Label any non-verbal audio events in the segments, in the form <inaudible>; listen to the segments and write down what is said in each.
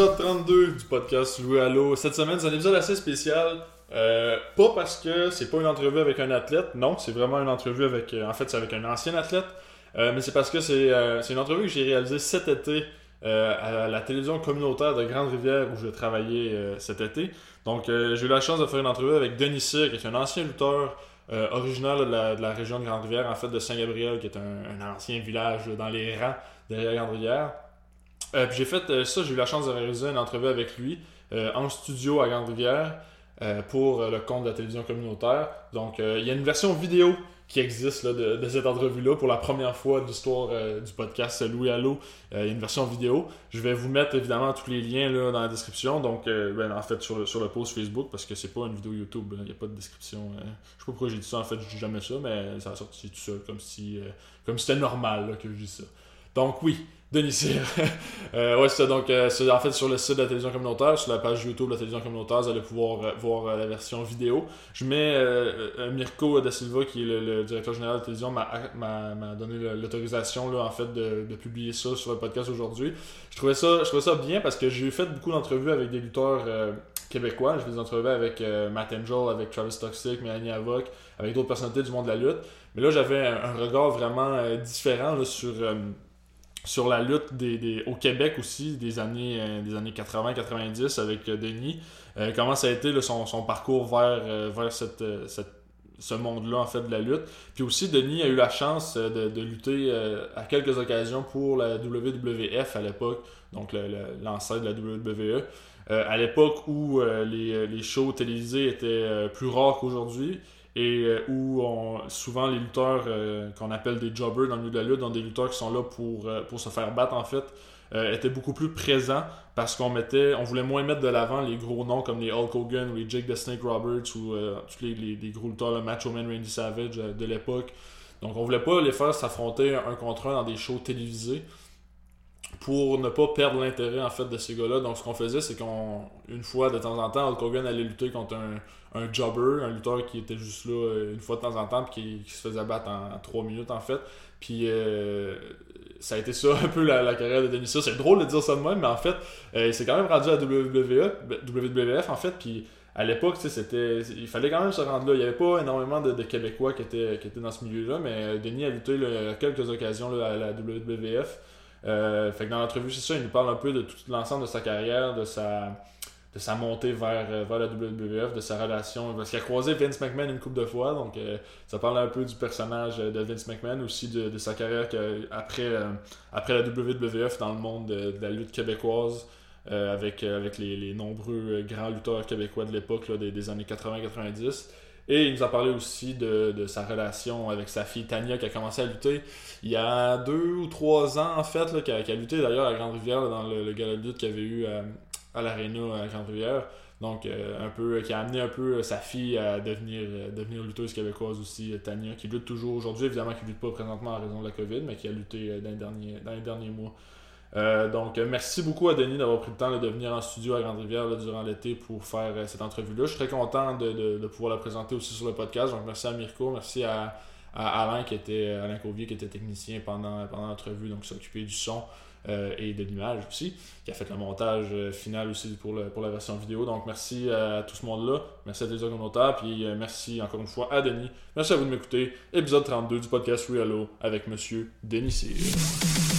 Épisode 32 du podcast Louis Allo. Cette semaine, c'est un épisode assez spécial. Euh, pas parce que c'est pas une entrevue avec un athlète, non, c'est vraiment une entrevue avec. euh, en fait, c'est avec un ancien athlète. Euh, mais c'est parce que c'est une entrevue que j'ai réalisée cet été à la télévision communautaire de Grande-Rivière où je travaillais euh, cet été. Donc, j'ai eu la chance de faire une entrevue avec Denis Cyr, qui est un ancien lutteur la, de la région de Grande-Rivière, en fait de Saint-Gabriel, qui est un, un ancien village dans les rangs derrière Grande-Rivière. Euh, puis j'ai fait euh, ça, j'ai eu la chance de réaliser une entrevue avec lui euh, en studio à Grande-Rivière pour le compte de la télévision communautaire. Donc il y a une version vidéo qui existe de, cette entrevue-là pour la première fois de l'histoire du podcast Louis Allo. Il y a une version vidéo. Je vais vous mettre évidemment tous les liens là, dans la description. Donc ben, en fait sur le, post Facebook parce que c'est pas une vidéo YouTube, il n'y a pas de description. je sais pas pourquoi j'ai dit ça, en fait je dis jamais ça, mais ça a sorti tout seul comme si comme c'était normal que je dise ça. Donc oui, Denis Cyr. <laughs> Euh, ouais, c'est. Donc, euh, en fait sur le site de la télévision communautaire, sur la page YouTube de la télévision communautaire, vous allez pouvoir euh, voir euh, la version vidéo. Je mets Mirko Da Silva, qui est le, directeur général de la télévision, m'a donné l'autorisation en fait de, de publier ça sur le podcast aujourd'hui. Je trouvais ça, je trouvais ça bien parce que j'ai fait beaucoup d'entrevues avec des lutteurs québécois. Je fais des entrevues avec Matt Angel, avec Travis Toxic, Mélanie Avoc, avec d'autres personnalités du monde de la lutte. Mais là, j'avais un, un regard vraiment différent là, sur sur la lutte des, des- au Québec aussi des années, euh, des années 80-90 avec euh, Denis. Euh, comment ça a été son, son parcours vers, vers cette, cette- ce monde-là en fait de la lutte? Puis aussi, Denis a eu la chance de, de lutter à quelques occasions pour la WWF à l'époque, donc l'ancêtre de la WWE. À l'époque où les, les shows télévisés étaient plus rares qu'aujourd'hui et euh, où souvent les lutteurs euh, qu'on appelle des jobbers dans le milieu de la lutte, donc des lutteurs qui sont là pour, euh, pour se faire battre en fait, étaient beaucoup plus présents parce qu'on mettait, on voulait moins mettre de l'avant les gros noms comme les Hulk Hogan ou les Jake the Snake Roberts ou tous les, les, gros lutteurs, le Macho Man Randy Savage de l'époque. Donc on voulait pas les faire s'affronter un contre un dans des shows télévisés pour ne pas perdre l'intérêt en fait de ces gars-là. Donc ce qu'on faisait, c'est qu'on une fois de temps en temps, Hulk allait lutter contre un, jobber, un lutteur qui était juste là euh, une fois de temps en temps, puis qui, se faisait battre en 3 minutes en fait. Puis euh, ça a été ça <laughs> un peu la, carrière de Denis. C'est drôle de dire ça de même, mais en fait, euh, il s'est quand même rendu à WWE, WWF en fait, puis à l'époque, c'était, il fallait quand même se rendre là. Il n'y avait pas énormément de, Québécois qui étaient, qui étaient dans ce milieu-là, mais Denis a lutté à quelques occasions à la WWF. Euh, fait que dans l'entrevue, c'est ça, il nous parle un peu de tout l'ensemble de sa carrière, de sa, de sa montée vers, euh, vers la WWF, de sa relation. Parce qu'il a croisé Vince McMahon une couple de fois, donc euh, ça parle un peu du personnage de Vince McMahon, aussi de, sa carrière après, après la WWF dans le monde de, la lutte québécoise. avec, avec les, les nombreux grands lutteurs québécois de l'époque des, des années 80-90. Et il nous a parlé aussi de, de sa relation avec sa fille Tania qui a commencé à lutter il y a deux ou trois ans en fait, là, qui, a, lutté d'ailleurs à Grande-Rivière dans le, le gala de lutte qu'il y avait eu euh, à l'Arena à Grande-Rivière. Donc euh, un peu qui a amené un peu euh, sa fille à devenir, euh, devenir lutteuse québécoise aussi, euh, Tania, qui lutte toujours aujourd'hui, évidemment qui lutte pas présentement en raison de la COVID, mais qui a lutté euh, dans, les derniers, dans les derniers mois. Euh, donc, euh, merci beaucoup à Denis d'avoir pris le temps de venir en studio à Grande-Rivière durant l'été pour faire euh, cette entrevue-là. Je suis très content de, de- pouvoir la présenter aussi sur le podcast. Donc, merci à Mirko, merci à, Alain, qui était, Alain Covier, qui était technicien pendant, pendant l'entrevue, donc occupé du son et de l'image aussi, qui a fait le montage final aussi pour, le, pour la version vidéo. Donc, merci à tout ce monde-là. Merci à tes communautaires. Puis, merci encore une fois à Denis. Merci à vous de m'écouter. Épisode 32 du podcast Allo avec Monsieur Denis Cyr.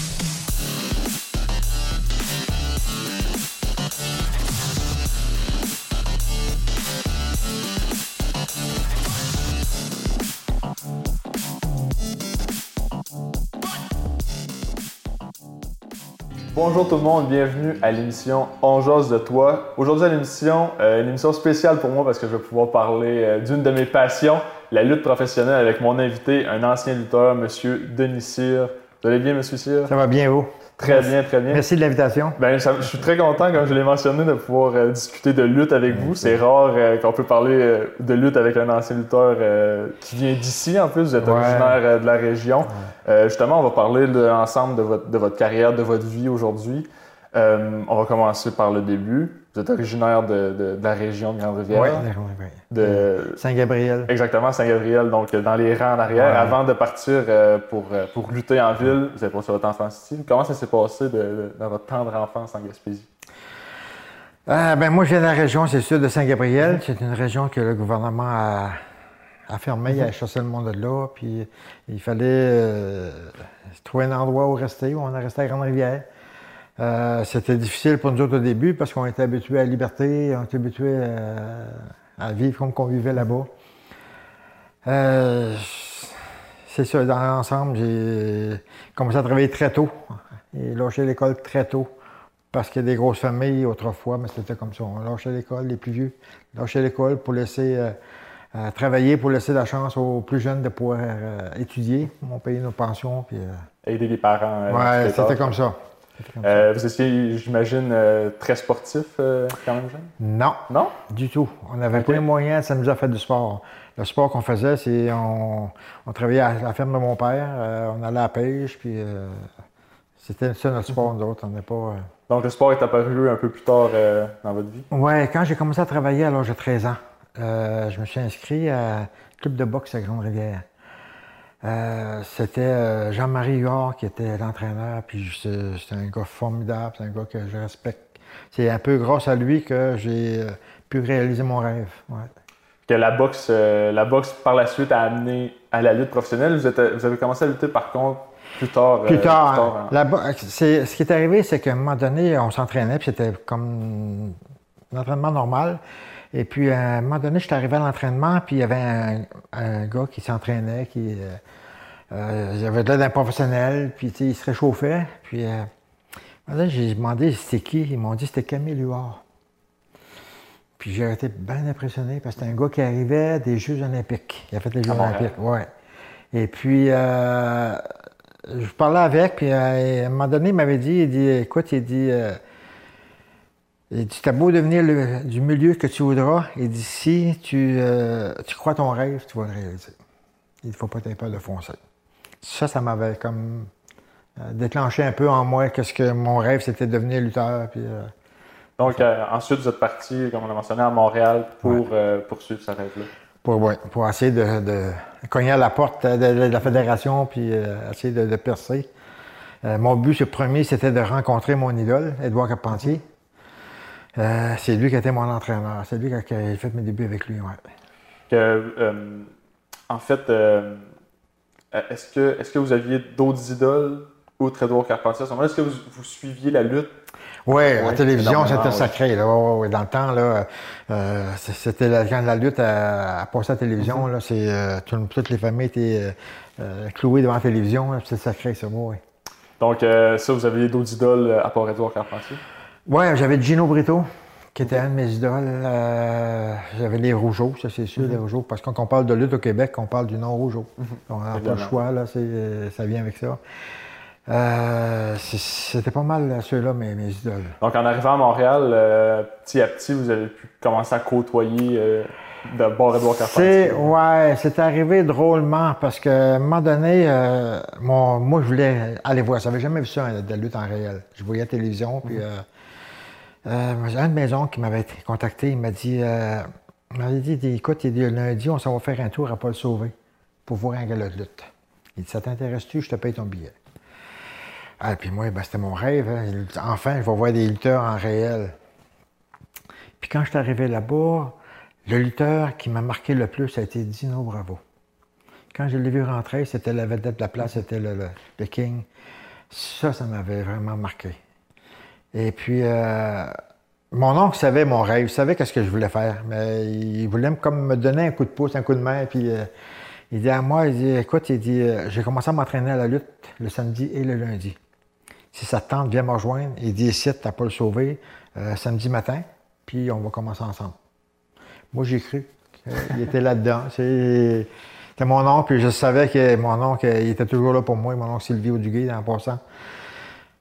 Bonjour tout le monde, bienvenue à l'émission On de toi. Aujourd'hui à l'émission, euh, une émission spéciale pour moi parce que je vais pouvoir parler euh, d'une de mes passions, la lutte professionnelle avec mon invité, un ancien lutteur, Monsieur Denis Cyr. Vous allez bien, Monsieur Cyr? Ça va bien, vous? Très bien, très bien. Merci de l'invitation. Ben, je suis très content, comme je l'ai mentionné, de pouvoir euh, discuter de lutte avec vous. C'est rare euh, qu'on peut parler euh, de lutte avec un ancien lutteur qui vient d'ici, en plus. Vous êtes Ouais. originaire de la région. Euh, justement, on va parler de- ensemble de votre, de votre carrière, de votre vie aujourd'hui. Euh, on va commencer par le début. Vous êtes originaire de, de- de la région de Grande-Rivière? Oui, oui, oui. De, Saint-Gabriel. Exactement, Saint-Gabriel, donc euh, dans les rangs en arrière, Ouais. avant de partir euh, pour, euh, pour lutter en ville. Vous avez passé votre enfance ici. Comment ça s'est passé de- dans votre tendre enfance en Gaspésie? Euh, ben, moi, je viens de la région, c'est sûr, de Saint-Gabriel. C'est une région que le gouvernement a, a fermée, il a chassé le monde de là. Puis il fallait euh, trouver un endroit où rester. On est resté à Grande-Rivière. Euh, c'était difficile pour nous autres au début parce qu'on était habitués à la liberté, on était habitués à, à vivre comme qu'on vivait là-bas. Euh, c'est ça, dans l'ensemble, j'ai commencé à travailler très tôt. Et lâché l'école très tôt. Parce qu'il y a des grosses familles autrefois, mais c'était comme ça. On lâchait l'école, les plus vieux lâchaient l'école pour laisser euh, euh, travailler, pour laisser la chance aux plus jeunes de pouvoir euh, étudier. On payait nos pensions. Puis, euh, Aider les parents. euh, ouais, c'était comme ça. Euh, vous étiez, j'imagine, euh, très sportif euh, quand même jeune? Non, Non? du tout. On n'avait pas les moyens de s'amuser à faire du sport. Le sport qu'on faisait, c'est on, on travaillait à la ferme de mon père, on allait à la pêche, puis c'était ça notre sport, nous autres. On n'est pas. Donc le sport est apparu un peu plus tard dans votre vie? Ouais, quand j'ai commencé à travailler à l'âge de 13 ans, je me suis inscrit à club de boxe à Grande-Rivière. Euh, c'était euh, Jean-Marie Huard qui était l'entraîneur, puis c'est un gars formidable, c'est un gars que je respecte. C'est un peu grâce à lui que j'ai euh, pu réaliser mon rêve. ouais. Que la boxe, euh, la boxe par la suite a amené à la lutte professionnelle. Vous, êtes, vous avez commencé à lutter par contre plus tard. euh, Plus tard, la bo- c'est- ce qui est arrivé, c'est qu'à un moment donné, on s'entraînait, puis c'était comme un entraînement normal. Et puis, à un moment donné, j'étais arrivé à l'entraînement, puis il y avait un, un gars qui s'entraînait, qui euh, euh, il avait de l'air d'un professionnel, puis il se réchauffait. Puis, euh, à un moment donné, j'ai demandé c'était qui? Ils m'ont dit c'était Camille Luard. Puis j'ai été bien impressionné parce que c'était un gars qui arrivait des Jeux Olympiques. Il a fait les Jeux Montréal. Olympiques, ouais. Et puis, euh, je parlais avec, puis à un moment donné, il m'avait dit, il dit, écoute, il dit, il dit, t'as beau devenir le- du milieu que tu voudras, dit, si tu, euh, tu crois ton rêve, tu vas le réaliser. Il ne faut pas t'avoir peur de foncer. Ça, ça m'avait comme euh, déclenché un peu en moi qu'est-ce que mon rêve, c'était de devenir lutteur. Puis, euh, Donc ensuite, vous êtes parti, comme on l'a mentionné, à Montréal pour poursuivre ce rêve-là. pour, ouais, pour essayer de, de cogner à la porte de, de la fédération puis essayer de, percer. Mon but, ce premier, c'était de rencontrer mon idole, Édouard Carpentier. Euh, c'est lui qui était mon entraîneur. C'est lui qui a, fait mes débuts avec lui. Ouais. Que, euh, en fait, euh, est-ce que, est que vous aviez d'autres idoles outre Edouard Carpentier à ce moment-là? Est-ce que vous, vous suiviez la lutte? Oui, la Oui, télévision, c'était sacré. Là. Ouais, ouais, ouais. Dans le temps, là, euh, c'était la, quand la lutte a, a passé à la télévision. Mhm. là, c'est, euh, tout- toutes les familles étaient euh, clouées devant la télévision. C'est sacré, ça. Oui, Donc, ça, vous aviez d'autres idoles à part Edouard Carpentier? Ouais, j'avais Gino Brito, qui était un de mes idoles. Euh, j'avais les Rougeaux, ça c'est sûr, les Rougeaux. Parce que quand on parle de lutte au Québec, on parle du nom Rougeau. On n'a pas le choix, là, ça vient avec ça. Euh, c'était pas mal euh, ceux-là, mes, mes idoles. Donc, en arrivant à Montréal, euh, petit à petit, vous avez pu commencer à côtoyer de bord Edouard Carpentier. C'est, ouais, c'est arrivé drôlement parce qu'à un moment donné, mon, moi, je voulais aller voir. J'avais jamais vu ça, hein, de la lutte en réel. Je voyais la télévision, puis euh, euh, un de mes oncles qui m'avait contacté, il m'a dit, euh, m'avait dit, écoute, il dit, lundi, on s'en va faire un tour à Paul Sauvé pour voir un gala de lutte. Il dit, ça t'intéresse-tu? Je te paye ton billet. Ah, puis moi, ben, c'était mon rêve. hein. Enfin, je vais voir des lutteurs en réel. Puis quand je suis arrivé là-bas, le lutteur qui m'a marqué le plus, ça a été Dino Bravo. Quand je l'ai vu rentrer, c'était la vedette de la place, c'était le King. Ça, ça m'avait vraiment marqué. Et puis, euh, mon oncle savait mon rêve, il savait qu'est-ce que je voulais faire, mais il voulait me, comme me donner un coup de pouce, un coup de main, puis euh, il dit à moi, il dit, écoute, il dit, euh, j'ai commencé à m'entraîner à la lutte le samedi et le lundi. Si ça te tente, viens me rejoindre. Il dit, ici, t'as pas le euh, samedi matin, puis on va commencer ensemble. Moi, j'ai cru qu'il était là-dedans. <laughs> C'est- C'était mon oncle, puis je savais que mon oncle, il était toujours là pour moi, mon oncle Sylvie Auduguay, en passant.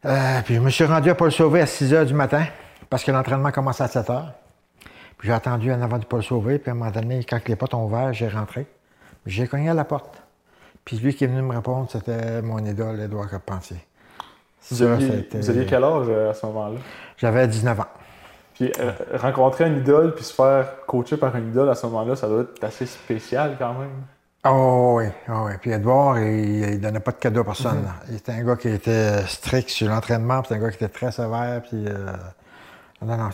Euh, puis je me suis rendu à Paul Sauvé à 6 h du matin, parce que l'entraînement commençait à 7 h. Puis j'ai attendu en avant du Paul Sauvé, puis à un moment donné, quand les portes ont ouvert, j'ai rentré. J'ai cogné à la porte. Puis lui qui est venu me répondre, c'était mon idole, Édouard Carpentier. Vous aviez, vous aviez quel âge euh, à ce moment-là? J'avais 19 ans. Puis euh, rencontrer un idole puis se faire coacher par un idole à ce moment-là, ça doit être assez spécial quand même. Oh oui, oh oui. Puis Edouard, il, il donnait pas de cadeaux à personne. Mhm. Il était un gars qui était strict sur l'entraînement, puis c'était un gars qui était très sévère, puis euh, Non, non,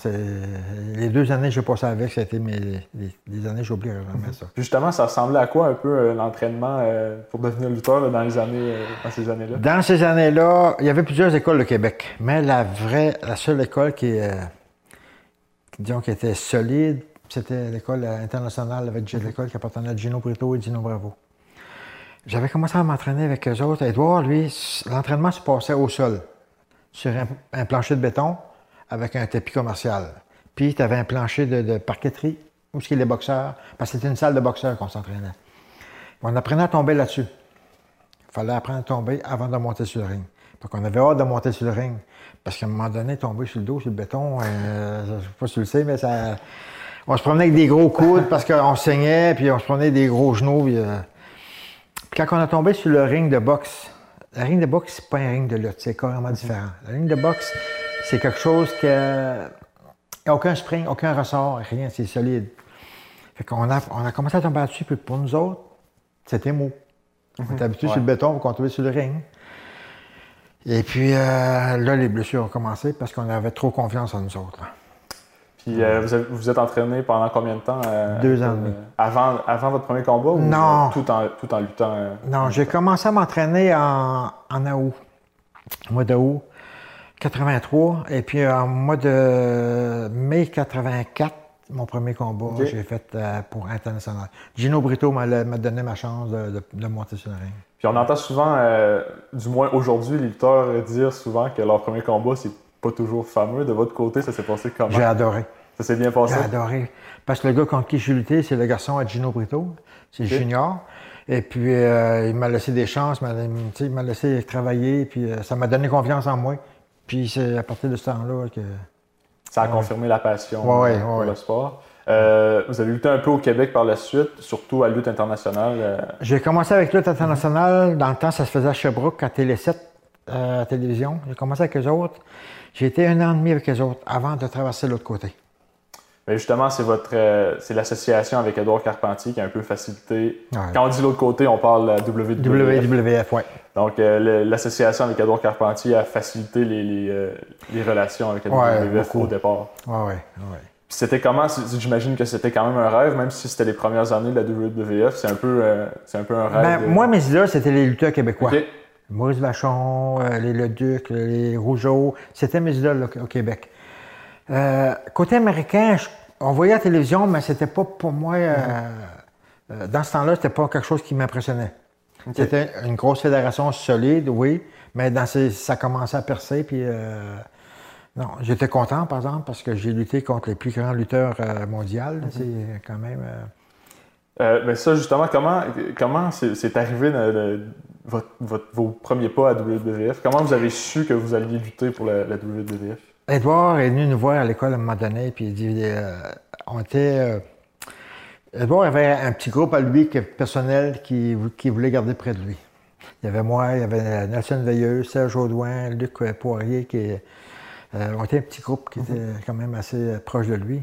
les deux années que j'ai passé avec, ça a été mes les, les années, j'oublierai jamais ça. Puis justement, ça ressemblait à quoi un peu euh, l'entraînement euh, pour devenir lutteur là, dans, les années, euh, dans ces années-là? Dans ces années-là, il y avait plusieurs écoles de Québec, mais la vraie, la seule école qui, qui, disons, qui était solide, c'était l'école internationale avec l'école qui appartenait à Gino Brito et Dino Bravo. J'avais commencé à m'entraîner avec eux autres. Edouard, lui, l'entraînement se passait au sol, sur un, un plancher de béton avec un tapis commercial. Puis, tu avais un plancher de, de parqueterie, où ce les boxeurs, parce que c'était une salle de boxeurs qu'on s'entraînait. On apprenait à tomber là-dessus. Il fallait apprendre à tomber avant de monter sur le ring. Donc, on avait hâte de monter sur le ring. Parce qu'à un moment donné, tomber sur le dos, sur le béton, euh, je ne sais pas si tu le sais, mais ça. On se promenait avec des gros coudes parce qu'on saignait, puis on se promenait avec des gros genoux. Puis, euh, puis quand on a tombé sur le ring de boxe, le ring de boxe, c'est pas un ring de lutte, c'est carrément différent. Le ring de boxe, c'est quelque chose qui a aucun spring, aucun ressort, rien, c'est solide. Fait qu'on a, on a commencé à tomber là-dessus, puis pour nous autres, c'était mou. On était habitués sur le béton pour qu'on tombait sur le ring. Et puis euh, là, les blessures ont commencé parce qu'on avait trop confiance en nous autres. Puis euh, vous, avez- vous êtes entraîné pendant combien de temps? euh, Deux ans euh, et demi. avant, avant votre premier combat ou Non. tout, en, tout en luttant? euh, Non, j'ai commencé à m'entraîner en, en août, au mois d'août 83. Et puis en mois de mai 84, mon premier combat, j'ai fait pour international. Gino Brito m'a donné ma chance de, de- de monter sur le ring. Puis on entend souvent, du moins aujourd'hui, les lutteurs dire souvent que leur premier combat, c'est pas toujours fameux. De votre côté, ça s'est passé comment? J'ai adoré. Ça s'est bien passé? J'ai adoré. Parce que le gars contre qui j'ai lutté, c'est le garçon à Gino Brito. C'est. Junior. Et puis, euh, il m'a laissé des chances, il m'a laissé travailler, puis euh, ça m'a donné confiance en moi. Puis c'est à partir de ce temps-là que. Ça a confirmé la passion Ouais, ouais, pour le sport. Euh, vous avez lutté un peu au Québec par la suite, surtout à lutte internationale. J'ai commencé avec lutte internationale. Dans le temps, ça se faisait à Sherbrooke, à Télé 7, euh, à télévision. J'ai commencé avec eux autres. J'ai été un an et demi avec eux autres avant de traverser l'autre côté. Mais justement, c'est votre, euh, c'est l'association avec Edouard Carpentier qui a un peu facilité. Ouais. Quand on dit l'autre côté, on parle de la WWF. WWF, ouais. Donc, euh, l'association avec Edouard Carpentier a facilité les, les, euh, les relations avec la Ouais, WWF beaucoup. au départ. Ouais, ouais, ouais. Puis c'était comment J'imagine que c'était quand même un rêve, même si c'était les premières années de la WWF, c'est un peu, euh, c'est un peu un rêve. Ben, de- moi, mes idoles, c'était les lutteurs québécois. Maurice Vachon, euh, les Leduc, les Rougeau, c'était mes idoles là, au Québec. Euh, côté américain, je- on voyait à la télévision, mais c'était pas pour moi. euh, euh, dans ce temps-là, c'était pas quelque chose qui m'impressionnait. C'était une grosse fédération solide, oui, mais dans ces- ça commençait à percer, puis non, j'étais content, par exemple, parce que j'ai lutté contre les plus grands lutteurs mondiaux. C'est quand même. mais ça, justement, comment, comment c'est, c'est arrivé de- votre- votre- vos premiers pas à WWF? Comment vous avez su que vous alliez lutter pour la, la WWF? Edouard est venu nous voir à l'école à un moment donné, puis il dit euh, on était. euh, Edouard avait un petit groupe à lui personnel qui, qui voulait garder près de lui. Il y avait moi, il y avait Nelson Veilleux, Serge Audouin, Luc Poirier, qui euh, on était un petit groupe qui était quand même assez euh, proche de lui.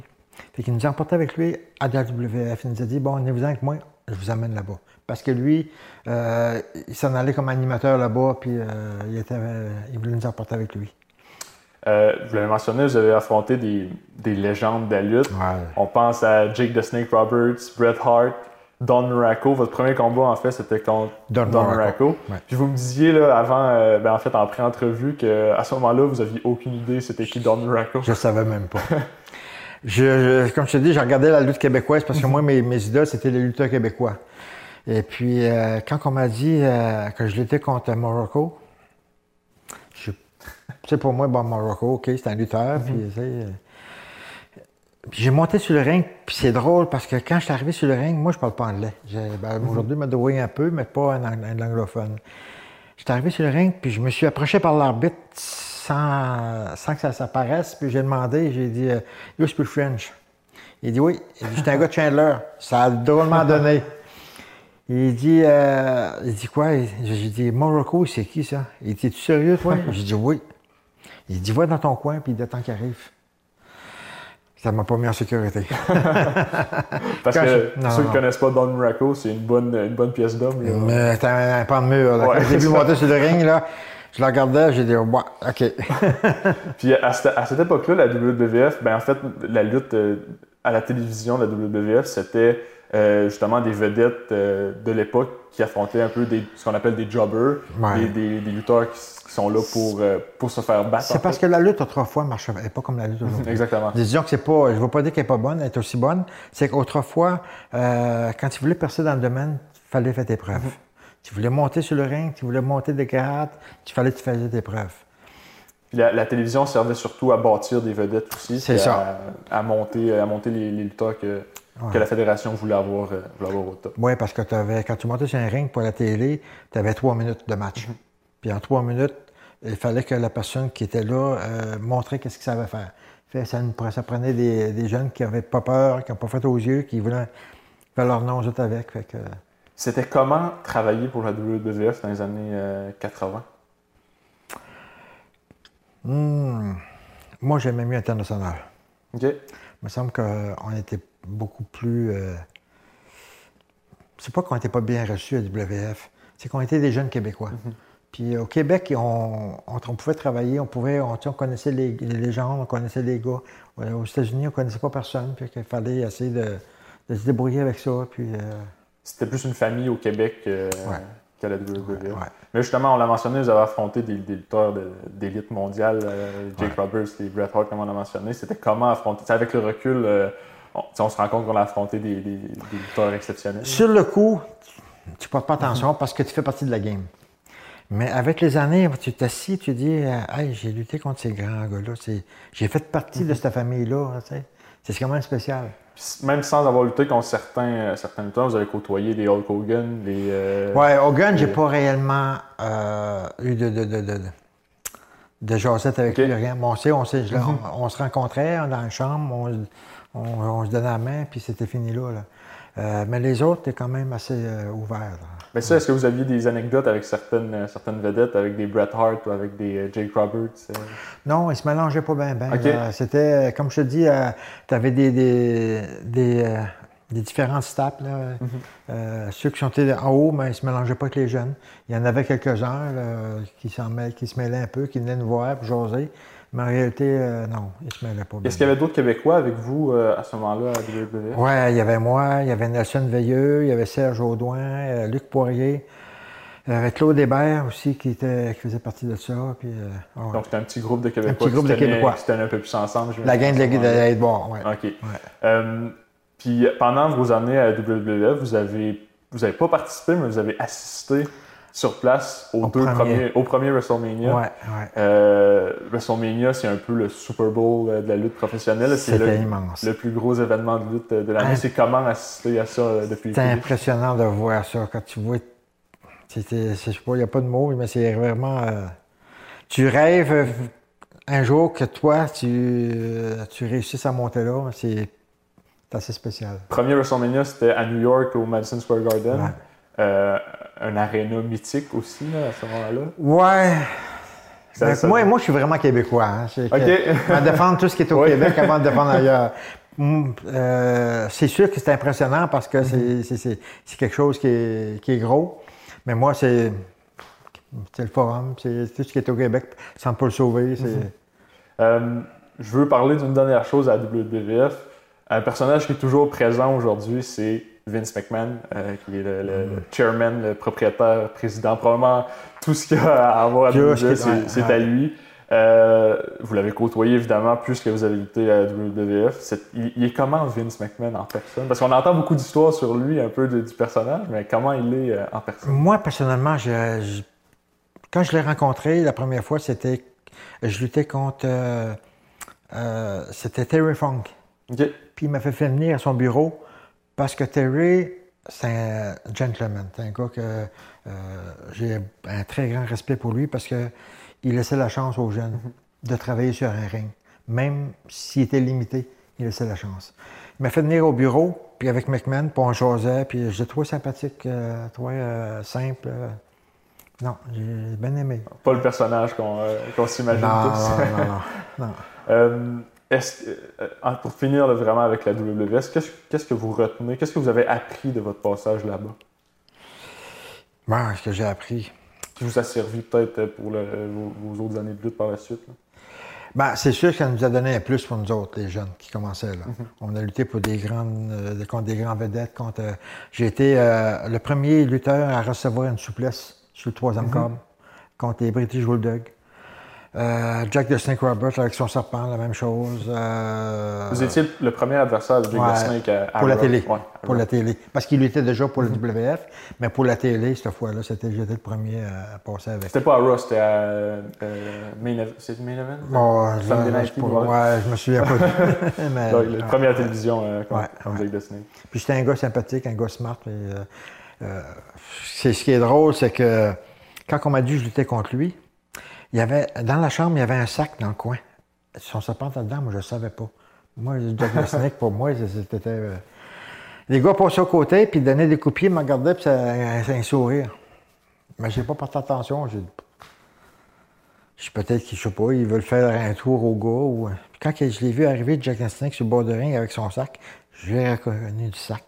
Fait qu'il nous a emporté avec lui à la WWF. Il nous a dit Bon, venez-vous avec moi, je vous amène là-bas. Parce que lui, euh, il s'en allait comme animateur là-bas, puis euh, il, était, euh, il voulait nous emporter avec lui. Euh, vous l'avez mentionné, vous avez affronté des, des légendes de la lutte. On pense à Jake the Snake Roberts, Bret Hart, Don Muraco. Votre premier combat, en fait, c'était contre Don Don, Muraco. Muraco. Ouais. Puis vous me disiez, là, avant, euh, ben, en fait, en pré-entrevue, qu'à ce moment-là, vous aviez aucune idée c'était qui Don Muraco. Je ne savais même pas. <laughs> Je, je- comme je te dis, j'ai regardé la lutte québécoise parce que moi, mes, mes idoles, c'était les lutteurs québécois. Et puis, euh, quand on m'a dit euh, que je luttais contre Morocco, je, tu sais, pour moi, bon, Morocco, OK, c'est un lutteur. Puis, tu sais, euh, puis j'ai monté sur le ring, puis c'est drôle parce que quand je suis arrivé sur le ring, moi, je parle pas anglais. Ben, Aujourd'hui, je me débrouille un peu, mais pas un, un anglophone. J'étais arrivé sur le ring, puis je me suis approché par l'arbitre sans, sans que ça s'apparaisse, puis j'ai demandé, j'ai dit euh, You speak French? Il dit oui. Il dit, J'étais un gars de Chandler. Ça a drôlement <laughs> donné. Il dit, euh, il dit quoi? J'ai dit, Morocco, c'est qui ça? Il dit, es-tu sérieux, toi? J'ai dit oui. Il dit, va dans ton coin, puis il attend qu'il arrive. Ça m'a pas mis en sécurité. <laughs> Parce Quand que je- non, ceux qui ne connaissent pas Don Muraco, c'est une bonne, une bonne pièce d'homme. c'était un, pan de mur. Là. Ouais, Quand j'ai vu monter sur le ring, là, Je la regardais, j'ai dit, ouais, OK. <laughs> Puis à cette, à cette époque-là, la WWF, ben en fait, la lutte euh, à la télévision de la WWF, c'était euh, justement des vedettes euh, de l'époque qui affrontaient un peu des, ce qu'on appelle des jobbers, Ouais. des, des, des lutteurs qui, qui sont là pour, euh, pour se faire battre. C'est parce fait. que la lutte autrefois ne marchait pas comme la lutte aujourd'hui. Exactement. Disons que c'est pas, je ne veux pas dire qu'elle n'est pas bonne, elle est aussi bonne. C'est qu'autrefois, quand tu voulais percer dans le domaine, il fallait faire tes preuves. Tu voulais monter sur le ring, tu voulais monter des grades, il fallait que tu fasses tes preuves. Puis la, la télévision servait surtout à bâtir des vedettes aussi. C'est ça. À, à monter, à monter les, les lutteurs que, que la fédération voulait avoir, euh, voulait avoir au top. Oui, parce que quand tu montais sur un ring pour la télé, tu avais trois minutes de match. Mhm. Puis en trois minutes, il fallait que la personne qui était là euh, montrait qu'est-ce qu'il savait faire. Fait, ça, prenait des, des jeunes qui n'avaient pas peur, qui n'ont pas fait aux yeux, qui voulaient faire leur nom juste avec. Fait que, C'était comment travailler pour la WWF dans les années euh, 80? hmm, moi, j'aimais mieux international. OK? Il me semble qu'on était beaucoup plus. euh, C'est pas qu'on n'était pas bien reçus à WF, c'est qu'on était des jeunes Québécois. Puis euh, au Québec, on, on- on pouvait travailler, on pouvait, on, connaissait les, les légendes, on connaissait les gars. Euh, Aux États-Unis, on connaissait pas personne, puis qu'il fallait essayer de, de se débrouiller avec ça. Puis, euh, C'était plus une famille au Québec euh, Ouais. qu'à la ouais. Mais justement, on l'a mentionné, vous avez affronté des, des lutteurs de- d'élite mondiale, euh, Jake Roberts et Bret Hart, comme on a mentionné. C'était comment affronter? Avec le recul, euh, on, on se rend compte qu'on a affronté des, des- des lutteurs exceptionnels. Sur le coup, tu ne portes pas attention parce que tu fais partie de la game. Mais avec les années, tu t'assis, tu dis euh, Hey, j'ai lutté contre ces grands gars-là. J'ai fait partie de cette famille-là. tu sais. C'est quand même spécial. Même sans avoir lutté contre certains, euh, certains lutteurs, vous avez côtoyé des Hulk Hogan, les. euh, Ouais, Hogan, j'ai pas réellement euh, eu de, de, de, de, de jasette avec lui, rien. Bon, on, sait, on, sait, je- on, on se rencontrait dans la chambre, on, on, on se donnait la main, puis c'était fini là. là. Euh, mais les autres, t'es quand même assez euh, ouvert. là. Mais ça, est-ce que vous aviez des anecdotes avec certaines, euh, certaines vedettes, avec des Bret Hart ou avec des euh, Jake Roberts? euh? Non, ils se mélangeaient pas bien. là. C'était, comme je te dis, tu avais des, des, des, euh, des différentes steps. Là. Mhm. Euh, ceux qui sont en haut, mais ils ne se mélangeaient pas avec les jeunes. Il y en avait quelques-uns qui, se mêlaient un peu, qui venaient nous voir pour jaser. Mais en réalité, euh, non, ils se mêlaient pas bien. Est-ce qu'il y avait d'autres Québécois avec vous euh, à ce moment-là à WWE? Oui, il y avait moi, il y avait Nelson Veilleux, il y avait Serge Audouin, euh, Luc Poirier. Il y avait Claude Hébert aussi qui, était, qui faisait partie de ça. Puis, ouais. Donc, c'était un petit groupe de Québécois petit groupe qui, de Québécois. qui un peu plus ensemble. la gang de bon, ouais. OK. Puis pendant vos années à WWE, vous avez, vous avez pas participé, mais vous avez assisté sur place aux Au deux premier. premiers, au premier WrestleMania. Ouais, ouais. Euh, WrestleMania, c'est un peu le Super Bowl euh, de la lutte professionnelle. C'est le, le plus gros événement de lutte euh, de l'année. Hein? C'est comment assister à ça depuis le C'est impressionnant de voir ça. Quand tu vois. c'était- Je sais pas, il n'y a pas de mots, mais c'est vraiment. euh, tu rêves un jour que toi, tu, tu réussisses à monter là. C'est c'est assez spécial. Premier WrestleMania, c'était à New York, au Madison Square Garden. Ouais. Euh, un aréna mythique aussi, là, à ce moment-là? Ouais. Ça- Ben, ça- moi, moi, je suis vraiment québécois. Hein. Je vais défendre tout ce qui est au Oui. Québec avant de défendre ailleurs. Hum, <laughs> euh, c'est sûr que c'est impressionnant parce que Mhm. c'est- quelque chose qui est, qui est gros. Mais moi, c'est c'est le forum, c'est tout ce qui est au Québec, sans pas le sauver. c'est- Mhm. Euh, je veux parler d'une dernière chose à WWF. Un personnage qui est toujours présent aujourd'hui, c'est Vince McMahon, euh, qui est le, le- le chairman, le propriétaire, président. Probablement tout ce qu'il y a à avoir à qui- c'est à lui. Euh, vous l'avez côtoyé évidemment puisque vous avez lutté à WWF. Il, il est comment Vince McMahon en personne? Parce qu'on entend beaucoup d'histoires sur lui, un peu de- du personnage, mais comment il est euh, en personne? Moi, personnellement, je- je- quand je l'ai rencontré la première fois, c'était. Je luttais contre. euh, c'était Terry Funk. Puis il m'a fait venir à son bureau parce que Terry, c'est un gentleman. C'est un gars que euh, j'ai un très grand respect pour lui parce qu'il laissait la chance aux jeunes de travailler sur un ring. Même s'il était limité, il laissait la chance. Il m'a fait venir au bureau, puis avec McMahon, puis on jasait, puis je l'ai trouvé sympathique, euh, trouvé euh, simple. euh. non, j'ai bien aimé. Pas le personnage qu'on s'imagine tous. non, non, non, non. <laughs> Euh, est-ce euh, pour finir là, vraiment avec la WWS, qu'est-ce qu'est-ce que vous retenez? Qu'est-ce que vous avez appris de votre passage là-bas? Bon, ce que j'ai appris. qui vous a servi peut-être pour le- vos, vos autres années de lutte par la suite. là? Ben, c'est sûr que ça nous a donné un plus pour nous autres, les jeunes qui commençaient. Là. On a lutté pour des grandes, euh, contre des grands vedettes. Contre, euh, j'ai été euh, le premier lutteur à recevoir une souplesse sur le troisième câble contre les British Bulldogs. Euh, Jack the Snake Roberts avec son serpent, la même chose. Euh, Vous étiez le premier adversaire de Jake ouais, Snake à, à pour la télé. Ouais, pour la télé. Parce qu'il luttait déjà pour le WF, mais pour la télé, cette fois-là, c'était j'étais le premier à passer avec. C'était pas à Raw, c'était à euh, Main Event. C'est Main Event? Bon, je, Sunday je- ouais. ouais, je me souviens pas. <laughs> mais, Donc, le ouais. premier à la télévision euh, comme. Jake the Snake. Puis c'était un gars sympathique, un gars smart. et, euh, euh, c'est, ce qui est drôle, c'est que quand on m'a dit que je luttais contre lui, il y avait, dans la chambre, il y avait un sac dans le coin. Son serpent dedans, moi, je ne savais pas. Moi, le Snake, pour moi, c'était. euh, Les gars passaient au côté, puis ils donnaient des coups de pied, ils me regardaient, puis ça un, un sourire. Mais j'ai pas porté attention. J'ai je peut-être qu'ils, je sais pas, ils veulent faire un tour au gars. Ou... Puis quand je l'ai vu arriver, Jack Snake, sur le bord de ring avec son sac, j'ai reconnu du sac.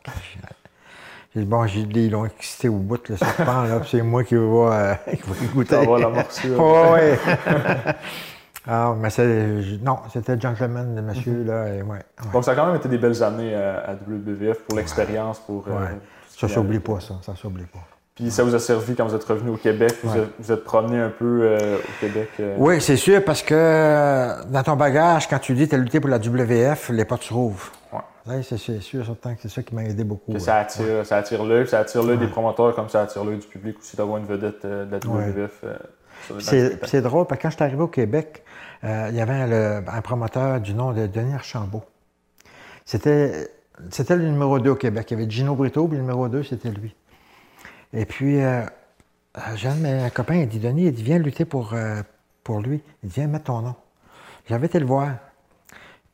Bon, j'ai dit, ils l'ont excité au bout, le serpent, là, puis c'est moi qui vais, euh, <laughs> qui vais goûter. Ça va la morsure. Ouais, ouais. <laughs> <laughs> ah, mais c'est, non, c'était gentleman, le monsieur, là, et ouais. ouais. Donc, ça a quand même été des belles années à, à WWF pour l'expérience, pour. euh, Ouais. ce Ça s'oublie pas, ça, ça s'oublie pas. Puis ça vous a servi quand vous êtes revenu au Québec. Vous Ouais. êtes, vous êtes promené un peu euh, au Québec. euh, Oui, c'est sûr, parce que dans ton bagage, quand tu dis que tu as lutté pour la WF, les portes s'ouvrent. Ouais. Ouais, c'est, sûr, certain que c'est ça qui m'a aidé beaucoup. Que ouais. ça attire, ça attire l'œil, ça attire l'œil des promoteurs comme ça attire l'œil du public aussi d'avoir une vedette euh, de la Ouais. WWF. euh, C'est, drôle, parce que quand je suis arrivé au Québec, euh, il y avait un, le- un promoteur du nom de Denis Archambault. C'était, le numéro 2 au Québec. Il y avait Gino Brito, puis le numéro 2, c'était lui. Et puis, j'ai un copains, il dit Denis, il dit, viens lutter pour, pour lui. Il dit, viens mettre ton nom. J'avais été le voir.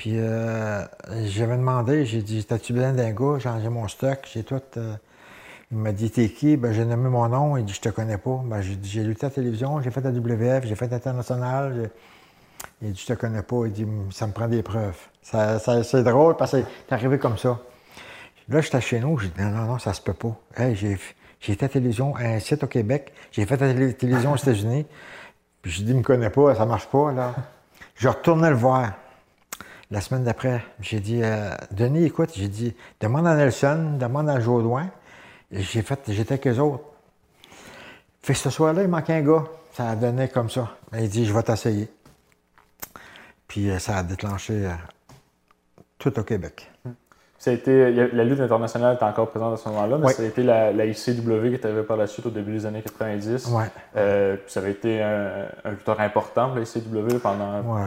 Puis, euh, j'avais demandé, j'ai dit, t'as-tu besoin d'un gars? J'ai j'ai mon stock, j'ai tout. euh, il m'a dit, t'es qui? Ben, j'ai nommé mon nom. Il dit, je te connais pas. Ben, j'ai dit, j'ai lutté à la télévision, j'ai fait la WF, j'ai fait l'international. Il dit, je te connais pas. Il dit, ça me prend des preuves. Ça, c'est drôle parce que c'est arrivé comme ça. Là, j'étais chez nous, j'ai dit, non, non, non, ça se peut pas. Hey, j'ai, été à la télévision à un site au Québec, j'ai fait la télé- télévision aux États-Unis. Puis j'ai dit, il me connaît pas, ça marche pas, là. Je retournais le voir. La semaine d'après, j'ai dit, euh, Denis, écoute, j'ai dit, demande à Nelson, demande à Jodoin. J'ai fait, j'étais avec eux autres. Fait ce soir-là, il manquait un gars. Ça a donné comme ça. Il dit, je vais t'essayer. Puis euh, ça a déclenché euh, tout au Québec. Ça a été, la lutte internationale était encore présente à ce moment-là, mais Oui. ça a été la, la ICW qui est arrivée par la suite au début des années 90. Ouais. Euh, puis ça avait été un, un lutteur important pour la ICW pendant. Ouais.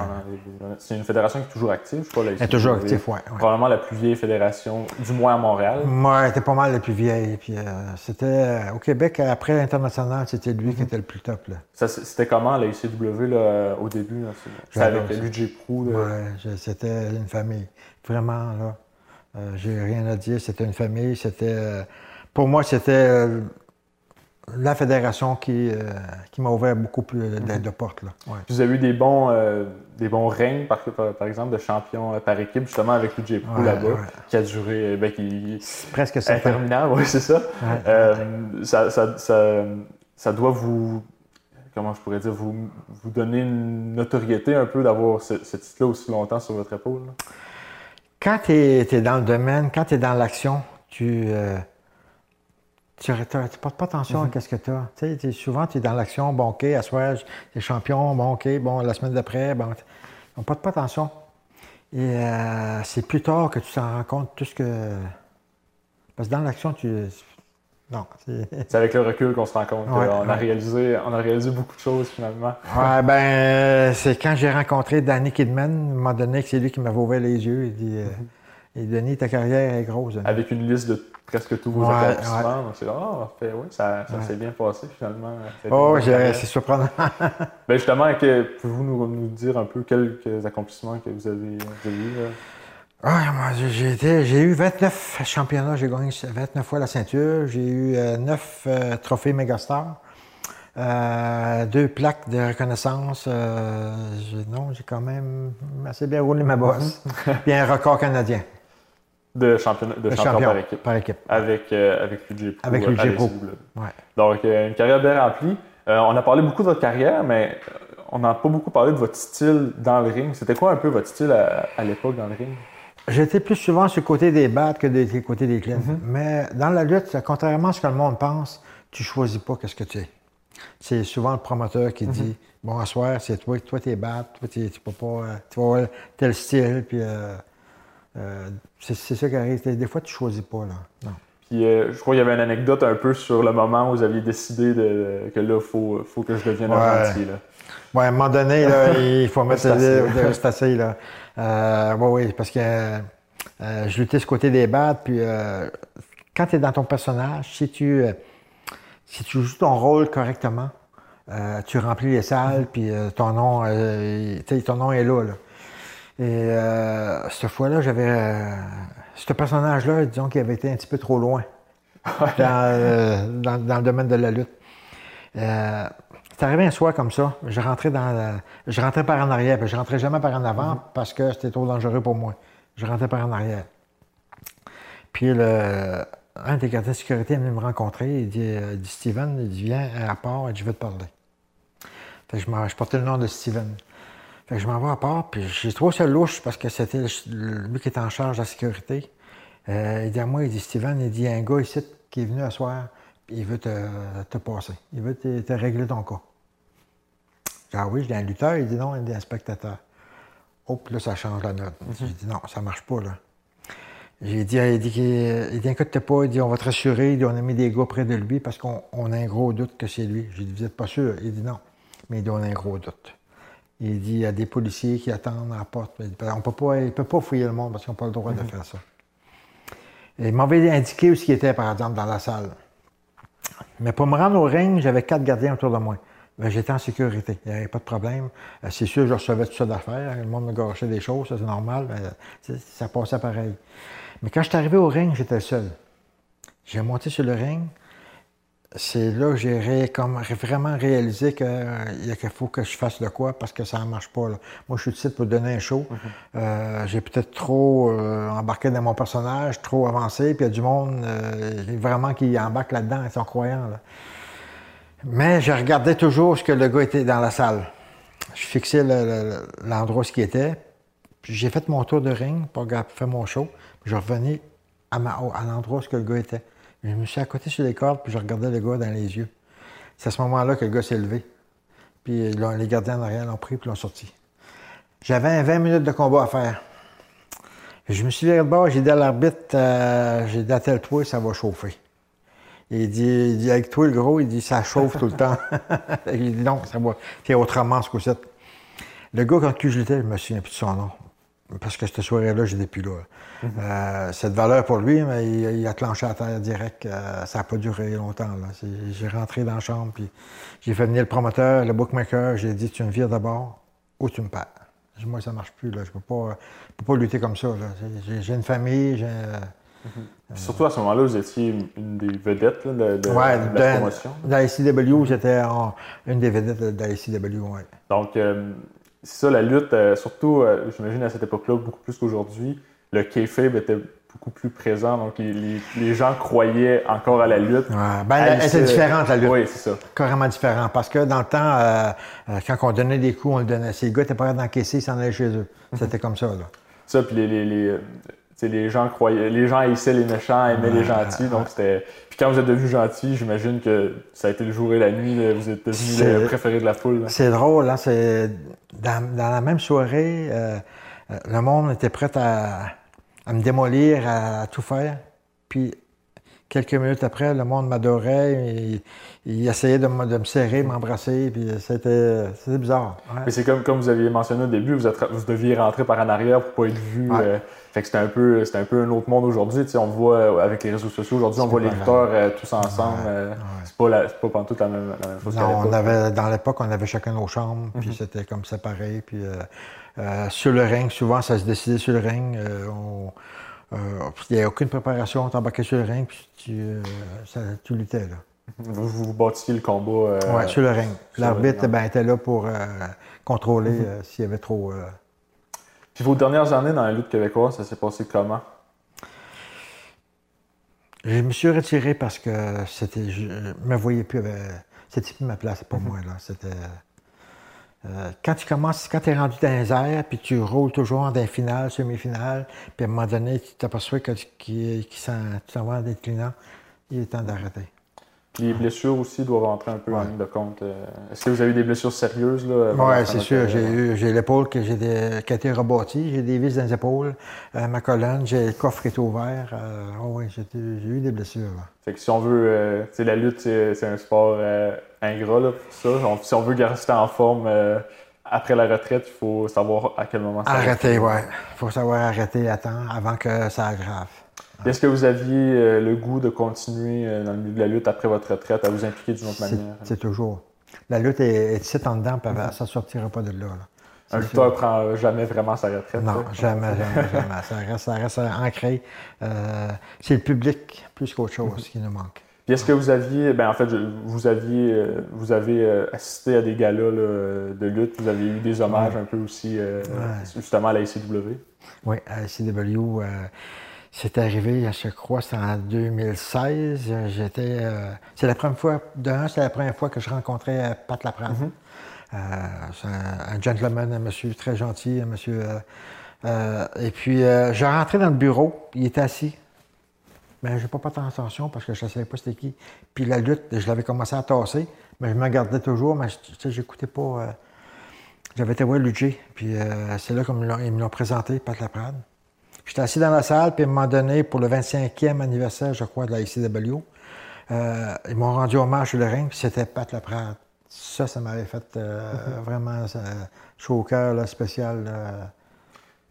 pendant c'est une fédération qui est toujours active, je crois. La Elle est toujours ICW. active, ouais. Probablement la plus vieille fédération, du moins à Montréal. Moi, elle était pas mal la plus vieille. Puis, euh, c'était euh, au Québec, après l'international, c'était lui qui était le plus top. Là. C'était comment la ICW là, au début? là? C'était avec. Luigi Prou. Ouais, c'était une famille. Vraiment, là. Euh, j'ai rien à dire. C'était une famille. C'était. euh, pour moi, c'était euh, la fédération qui, euh, qui m'a ouvert beaucoup plus de, de- de portes. Là. Ouais. Vous avez eu des bons, euh, des bons règnes, par, exemple, de champion par équipe, justement avec Luigi Ouais, là-bas, ouais. qui a duré, ben, qui, Presque interminable, oui, c'est ça. Ouais. Euh, ça, ça, ça, ça doit vous, comment je pourrais dire, vous, vous donner une notoriété un peu d'avoir ce, ce titre-là aussi longtemps sur votre épaule. là. Quand tu es, dans le domaine, quand tu es dans l'action, tu. euh, tu ne portes pas attention à ce que tu as. Tu sais, t'es- souvent, tu es dans l'action, bon, OK, à soir, tu es champion, bon, OK, bon, la semaine d'après, bon, on ne porte pas attention. Et euh, c'est plus tard que tu t'en rends compte tout ce que. Parce que dans l'action, tu. Non. c'est- avec le recul qu'on se rend compte Ouais, qu'on a réalisé, on a réalisé beaucoup de choses finalement. Ouais, ben, euh, c'est quand j'ai rencontré Danny Kidman, à un moment donné, que c'est lui qui m'avait ouvert les yeux. Il dit euh, Et Denis, ta carrière est grosse. Denis. Avec une liste de presque tous vos accomplissements. Donc c'est ah, fait, oui, ça, ça s'est bien passé finalement. Oh, c'est surprenant. Ben justement, que- pouvez-vous nous, nous dire un peu quelques accomplissements que vous avez, vous avez eus? là? Ah, j'ai- été- j'ai eu 29 championnats, j'ai gagné 29 fois la ceinture, j'ai eu 9 trophées Megastar, euh, deux plaques de reconnaissance. euh, j'ai- non, j'ai quand même assez bien roulé ma bosse. <laughs> Puis un record canadien, De championnat, de de champion champion par équipe. par équipe. Avec, euh, avec Luigi Pro. Avec euh, Pro. Ouais. Donc, euh, une carrière bien remplie. Euh, on a parlé beaucoup de votre carrière, mais on n'a pas beaucoup parlé de votre style dans le ring. C'était quoi un peu votre style à, l'époque dans le ring? J'étais plus souvent sur le côté des battes que du côté des cleans. Mm-hmm. Mais dans la lutte, contrairement à ce que le monde pense, tu choisis pas qu'est-ce que tu es. C'est souvent le promoteur qui dit mm-hmm. Bon, à soir, c'est toi, toi, t'es battes, toi, tu peux pas. Euh, tu vas avoir tel style, puis. Euh, c'est ça qui arrive. Des fois, tu choisis pas, là. Non. Puis euh, je crois qu'il y avait une anecdote un peu sur le moment où vous aviez décidé de, que là, il faut, faut, que je devienne un gentil. Oui, à un moment donné, là, <laughs> il faut mettre le c'est assez. Là. Euh, oui, oui, parce que euh, je luttais ce côté des battes, puis quand tu es dans ton personnage, si tu, si tu joues ton rôle correctement, tu remplis les salles, puis ton nom, ton nom est là. là. Et cette fois-là, j'avais ce personnage-là, disons qu'il avait été un petit peu trop loin <laughs> euh, dans, le domaine de la lutte. C'est arrivé un soir comme ça. Je rentrais dans je rentrais par en arrière, puis je rentrais jamais par en avant mm-hmm. parce que c'était trop dangereux pour moi. Je rentrais par en arrière. Puis le, un des gardiens de sécurité est venu me rencontrer. Il dit, euh, Steven, il dit Viens à part et je veux te parler. je, je portais le nom de Steven. Fait que je m'en vais à part, puis j'ai trouvé ça louche parce que c'était lui qui était en charge de la sécurité. Euh, il dit à moi, il dit Steven, il dit, il y a un gars ici qui est venu à soir, il veut te, te passer. Il veut te, régler ton cas. J'ai dit, ah oui, je dis un lutteur, il dit non, il dit un spectateur. Oh, puis là, ça change la note. Mhm. J'ai dit non, ça marche pas, là. J'ai dit, il dit, il dit, pas, il dit, on va te rassurer, il dit, on a mis des gars près de lui parce qu'on a un gros doute que c'est lui. J'ai dit, vous n'êtes pas sûr? Il dit non, mais il dit, on a un gros doute. Il dit il y a des policiers qui attendent à la porte. On peut pas, il ne peut pas fouiller le monde parce qu'ils n'ont pas le droit de mhm. faire ça. il m'avait indiqué où il était, par exemple, dans la salle. Mais pour me rendre au ring, j'avais quatre gardiens autour de moi. Ben, j'étais en sécurité, il n'y avait pas de problème. Euh, c'est sûr, je recevais tout ça d'affaires. Le monde me gâchait des choses, c'est normal. ça passait pareil. Mais quand je suis arrivé au ring, j'étais seul. J'ai monté sur le ring c'est là que j'ai comme vraiment réalisé qu'il faut que je fasse de quoi parce que ça ne marche pas. Moi, je suis ici pour donner un show. Mhm. Euh, j'ai peut-être trop euh, embarqué dans mon personnage, trop avancé, puis il y a du monde euh, vraiment qui embarque là-dedans, ils sont croyants. Mais je regardais toujours ce que le gars était dans la salle. Je fixais l'endroit où il était. Puis j'ai fait mon tour de ring pour faire mon show. Puis je revenais à, à l'endroit où le gars était. Je me suis à côté sur les cordes, puis je regardais le gars dans les yeux. C'est à ce moment-là que le gars s'est levé. Puis les gardiens en l'ont pris, puis l'ont sorti. J'avais 20 minutes de combat à faire. Je me suis levé de bord, j'ai dit à l'arbitre, euh, j'ai dit à tel toi, ça va chauffer. Il dit, il dit, avec toi, le gros, il dit, ça chauffe tout le temps. <laughs> il dit, non, ça va. C'est autrement ce coup-ci. Le gars, quand je l'étais, je me souviens plus de son nom parce que cette soirée-là, j'étais plus là. Mhm. Euh, cette valeur pour lui, mais il, a clenché à terre direct. Euh, ça n'a pas duré longtemps. J'ai rentré dans la chambre, puis j'ai fait venir le promoteur, le bookmaker. J'ai dit Tu me vires d'abord ou tu me perds. Moi, ça ne marche plus. Là. Je ne peux, peux, pas lutter comme ça. J'ai une famille. j'ai... Mhm. Surtout à ce moment-là, vous étiez une des vedettes de, la promotion. Dans la ICW, j'étais une des vedettes de la oui. Donc, euh, ça, la lutte, euh, surtout, euh, j'imagine à cette époque-là, beaucoup plus qu'aujourd'hui, le kayfabe était beaucoup plus présent. Donc, les, gens croyaient encore à la lutte. Ouais, ben, elle était différente, la lutte. Oui, c'est ça. Carrément différent. Parce que dans le temps, euh, quand on donnait des coups, on le donnait. Si les gars étaient pas d'encaisser, ils s'en allaient chez eux. Mhm. C'était comme ça, là. Ça, puis les, les gens croyaient, les gens haïssaient les méchants, aimaient les gentils, donc c'était. Puis quand vous êtes devenu gentil, j'imagine que ça a été le jour et la nuit, vous êtes devenu le préféré de la foule. C'est drôle, hein, c'est dans, la même soirée, euh, euh, le monde était prêt à, me démolir, à, tout faire. Puis quelques minutes après, le monde m'adorait. Il, essayait de me, de me serrer, m'embrasser, puis c'était bizarre. Mais c'est comme, comme vous aviez mentionné au début, vous, vous deviez rentrer par en arrière pour pas être vu. Euh, fait que c'était un peu un peu un autre monde aujourd'hui. On voit euh, avec les réseaux sociaux aujourd'hui, on voit les lutteurs euh, tous ensemble. C'est pas, la, pas tout la même, la même chose non, on avait, Dans l'époque, on avait chacun nos chambres, puis mhm. c'était comme séparé. Puis sur le ring, souvent, ça se décidait sur le ring. On, il n'y avait aucune préparation, on t'embarquait sur le ring, puis tu, ça, tu luttais. Là. Vous, vous bâtissiez le combat. Euh, oui, sur le ring. L'arbitre ben, était là pour euh, contrôler mhm. euh, s'il y avait trop. Puis vos dernières années dans la lutte québécoise, ça s'est passé comment? Je me suis retiré parce que c'était, je me voyais plus. C'était plus ma place pour moi, là. C'était. euh, quand tu commences, quand tu es rendu dans les airs, puis tu roules toujours dans les finales, semi-finales, puis à un moment donné, tu t'aperçois que tu t'en vas en déclinant, il est temps d'arrêter. Les blessures aussi doivent entrer un peu en ligne de compte. Euh, Est-ce que vous avez eu des blessures sérieuses? Oui, c'est sûr. J'ai l'épaule qui a été rebâtie, j'ai des vis dans les épaules, euh, ma colonne, j'ai le coffre qui est ouvert. Euh, oh oui, j'ai eu des blessures. là. Fait que si on veut, euh, la lutte, c'est un sport euh, ingrat là, pour ça. On- si on veut rester en forme euh, après la retraite, il faut savoir à quel moment ça Arrêter, oui. Il faut savoir arrêter à temps avant que ça aggrave. Est-ce que vous aviez euh, le goût de continuer euh, dans le milieu de la lutte après votre retraite à vous impliquer d'une autre manière? C'est toujours. La lutte est, est en dedans, puis ça ne sortira pas de là. là. Un lutteur prend jamais vraiment sa retraite. Non, là. jamais, jamais, jamais. Ça reste, ça reste ancré. Euh, c'est le public plus qu'autre chose qui nous manque. Puis est-ce que vous aviez, ben en fait, vous aviez, vous avez assisté à des galas là, de lutte, vous avez eu des hommages un peu aussi euh, Ouais. justement à la ICW. Oui, à CW, euh, c'est arrivé, je crois, c'est en 2016. euh, J'étais. euh, c'est la première fois, d'un, c'est la première fois que je rencontrais euh, Pat Laprade. Euh, c'est un, un gentleman, un monsieur très gentil, un monsieur. euh, et puis, j'ai rentré dans le bureau, il était assis. Mais j'ai pas pas tant attention parce que je ne savais pas c'était qui. Puis la lutte, je l'avais commencé à tasser, mais je me gardais toujours, mais je- j'écoutais pas. j'avais été voir Luigi, puis c'est là qu'ils me l'ont présenté, Pat Laprade. J'étais assis dans la salle, puis à un moment donné, pour le 25e anniversaire, je crois, de la ICW, euh, ils m'ont rendu hommage sur le ring, puis c'était Pat Laprade. Ça, ça m'avait fait euh, vraiment ça, chaud au cœur, là, spécial.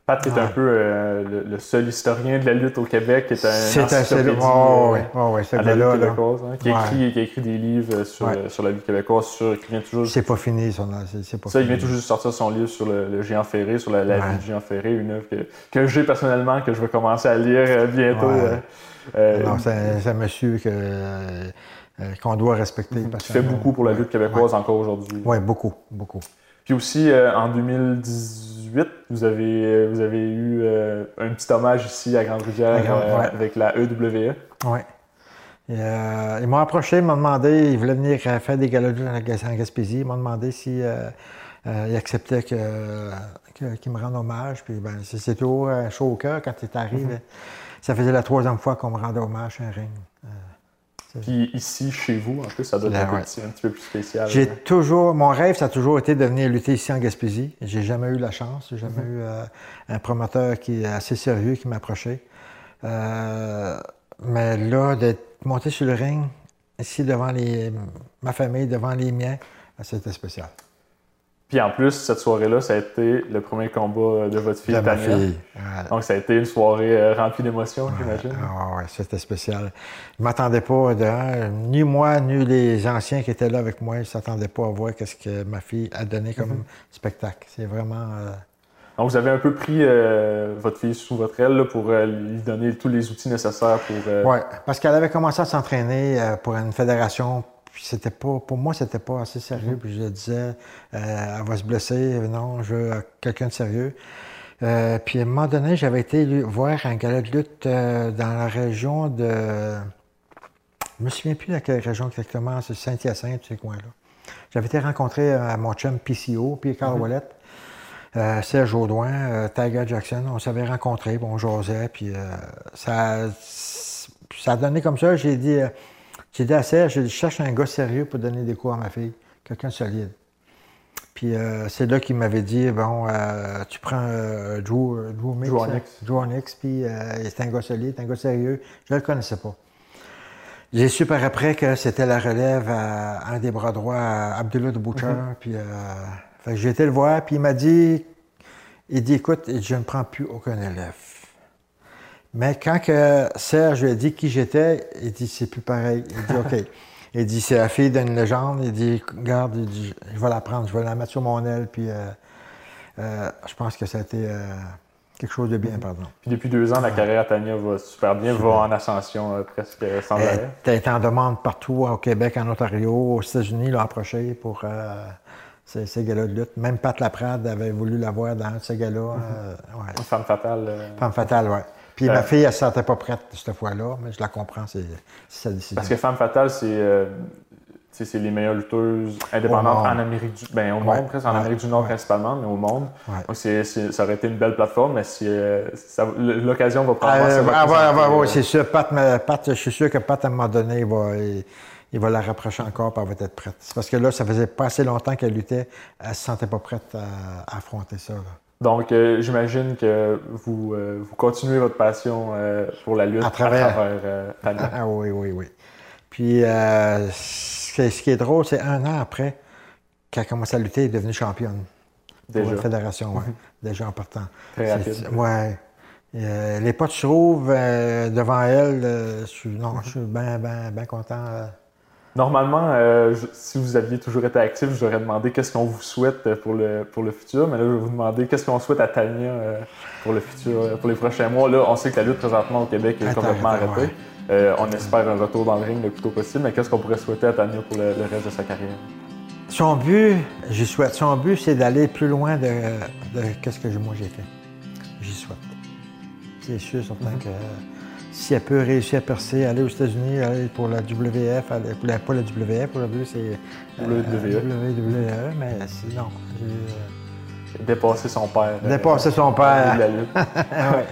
Pat qui est un peu euh, le, le seul historien de la lutte au Québec, qui est un C'est un seul. Oh, euh, oh, ce gars-là. là. québécoise, hein, qui, Ouais. écrit, qui a écrit des livres euh, sur, Ouais. euh, sur la lutte québécoise, sur, qui vient toujours C'est pas fini, son c'est- pas Ça, il vient juste de sortir son livre sur le, le géant ferré, sur la, la Ouais. vie du géant ferré, une œuvre que, que j'ai personnellement, que je vais commencer à lire euh, bientôt. Ouais. euh, euh, Non, c'est c'est un monsieur que, euh, qu'on doit respecter. parce qui fait beaucoup pour la lutte québécoise encore aujourd'hui. Oui, beaucoup, beaucoup. Puis aussi, euh, en 2018, vous avez, euh, vous avez eu euh, un petit hommage ici à Grande-Rivière euh, ouais. avec la EWE. Oui. Ils m'ont approché, ils m'ont demandé, ils voulaient venir faire des galas en Gas- en Gaspésie. Ils m'ont demandé si ils acceptaient que, que- qu'ils me rendent hommage. Puis ben, c'est, c'est toujours chaud au cœur quand tu arrives. Ça faisait la troisième fois qu'on me rendait hommage à un ring. Puis ici, chez vous, en plus, ça doit être un, petit- un petit peu plus spécial. J'ai toujours, mon rêve, ça a toujours été de venir lutter ici en Gaspésie. J'ai jamais eu la chance, j'ai jamais eu euh, un promoteur qui est assez sérieux qui m'a approché. Euh, mais là, d'être monté sur le ring, ici devant les, ma famille, devant les miens, c'était spécial. Puis en plus, cette soirée-là, ça a été le premier combat de votre fille, De ma fille. Ouais. Donc ça a été une soirée euh, remplie d'émotions, j'imagine. Ah ouais, c'était spécial. Je ne m'attendais pas, de ni moi, ni les anciens qui étaient là avec moi, ils ne s'attendaient pas à voir ce que ma fille a donné comme Mhm. spectacle. C'est vraiment. euh, Donc, vous avez un peu pris euh, votre fille sous votre aile là, pour euh, lui donner tous les outils nécessaires pour. euh, Oui, parce qu'elle avait commencé à s'entraîner euh, pour une fédération. Puis c'était pas, pour moi, c'était pas assez sérieux. Puis je disais, euh, elle va se blesser. Non, je veux quelqu'un de sérieux. Euh, puis à un moment donné, j'avais été voir un gala de lutte euh, dans la région de. Je me souviens plus dans quelle région exactement, c'est Saint-Hyacinthe, ces coins-là. J'avais été rencontrer euh, mon chum PCO, puis Carl Wallet, euh, Serge Audouin, Tiger Jackson. On s'avait rencontrés, puis on jasait, puis ça, ça a donné comme ça. J'ai dit, j'ai dit à Serge, je cherche un gars sérieux pour donner des cours à ma fille, quelqu'un de solide. Puis euh, c'est là qu'il m'avait dit, bon, euh, tu prends euh, Drew, Drew Mix, Drew Onyx. Drew Onyx, puis c'est un gars solide, un gars sérieux. Je le connaissais pas. J'ai su par après que c'était la relève à un des bras droits, à Abdullah de. Puis euh, fait que j'ai été le voir, puis il m'a dit, il dit, écoute, je ne prends plus aucun élève. Mais quand que Serge lui a dit qui j'étais, il dit, c'est plus pareil. Il dit, OK. <laughs> il dit, c'est la fille d'une légende. Il dit, regarde, il dit, je vais la prendre, je vais la mettre sur mon aile. Puis euh, euh, je pense que ça a été euh, quelque chose de bien, pardon. Puis depuis deux ans, la carrière à Tania va super bien, va en ascension presque sans Elle arrêt. était en demande partout, au Québec, en Ontario, aux États-Unis, l'ont approché pour ces, ces gars-là de lutte. Même Pat Laprade avait voulu la voir dans un de ces gars-là. euh, ouais. Femme fatale. Femme fatale, oui. Puis Euh, ma fille, elle ne se sentait pas prête cette fois-là, mais je la comprends, c'est sa décision. Parce que femme fatale, c'est. euh, c'est les meilleures lutteuses indépendantes en Amérique du ben, au Ouais, monde, presque en ouais, Amérique du Nord ouais. principalement, mais au monde. Ça aurait été une belle plateforme, mais euh, l'occasion va probablement Euh, c'est sûr. Pat, Pat, je suis sûr que Pat, à un moment donné, il va, il, il va la rapprocher encore et elle va être prête. C'est parce que là, ça faisait pas assez longtemps qu'elle luttait. Elle ne se sentait pas prête à, à affronter ça. là. Donc, euh, j'imagine que vous, euh, vous continuez votre passion euh, pour la lutte À travers- Tania. Ah oui, oui, oui. Puis, ce, qui- est drôle, c'est un an après qu'elle a commencé à lutter, elle est devenue championne. Déjà. Pour la fédération, ouais. Déjà en partant. Très rapide. Ouais. Les pas de trouve euh, devant elle, je suis, non, je suis bien, bien, bien content. Normalement, euh, je- si vous aviez toujours été actif, je vous aurais demandé qu'est-ce qu'on vous souhaite euh, pour le, pour le futur. Mais là, je vais vous demander qu'est-ce qu'on souhaite à Tania euh, pour le futur, pour les prochains mois. Là, on sait que la lutte présentement au Québec est Attends, complètement attends, arrêtée. ouais. Euh, on espère un retour dans le ring le plus tôt possible. Mais qu'est-ce qu'on pourrait souhaiter à Tania pour le, le reste de sa carrière? Son but, j'y souhaite, son but, c'est d'aller plus loin de, de qu'est-ce que moi j'ai fait. J'y souhaite. C'est sûr, certain Mhm. que si elle peut réussir à percer, aller aux États-Unis, aller pour la WF, aller, pour la- pas la WF, aujourd'hui c'est le WWE. WWE, mais sinon, j'ai, Dépasser son père. euh, dépasser son euh, père. lutte. Ah <laughs> ouais.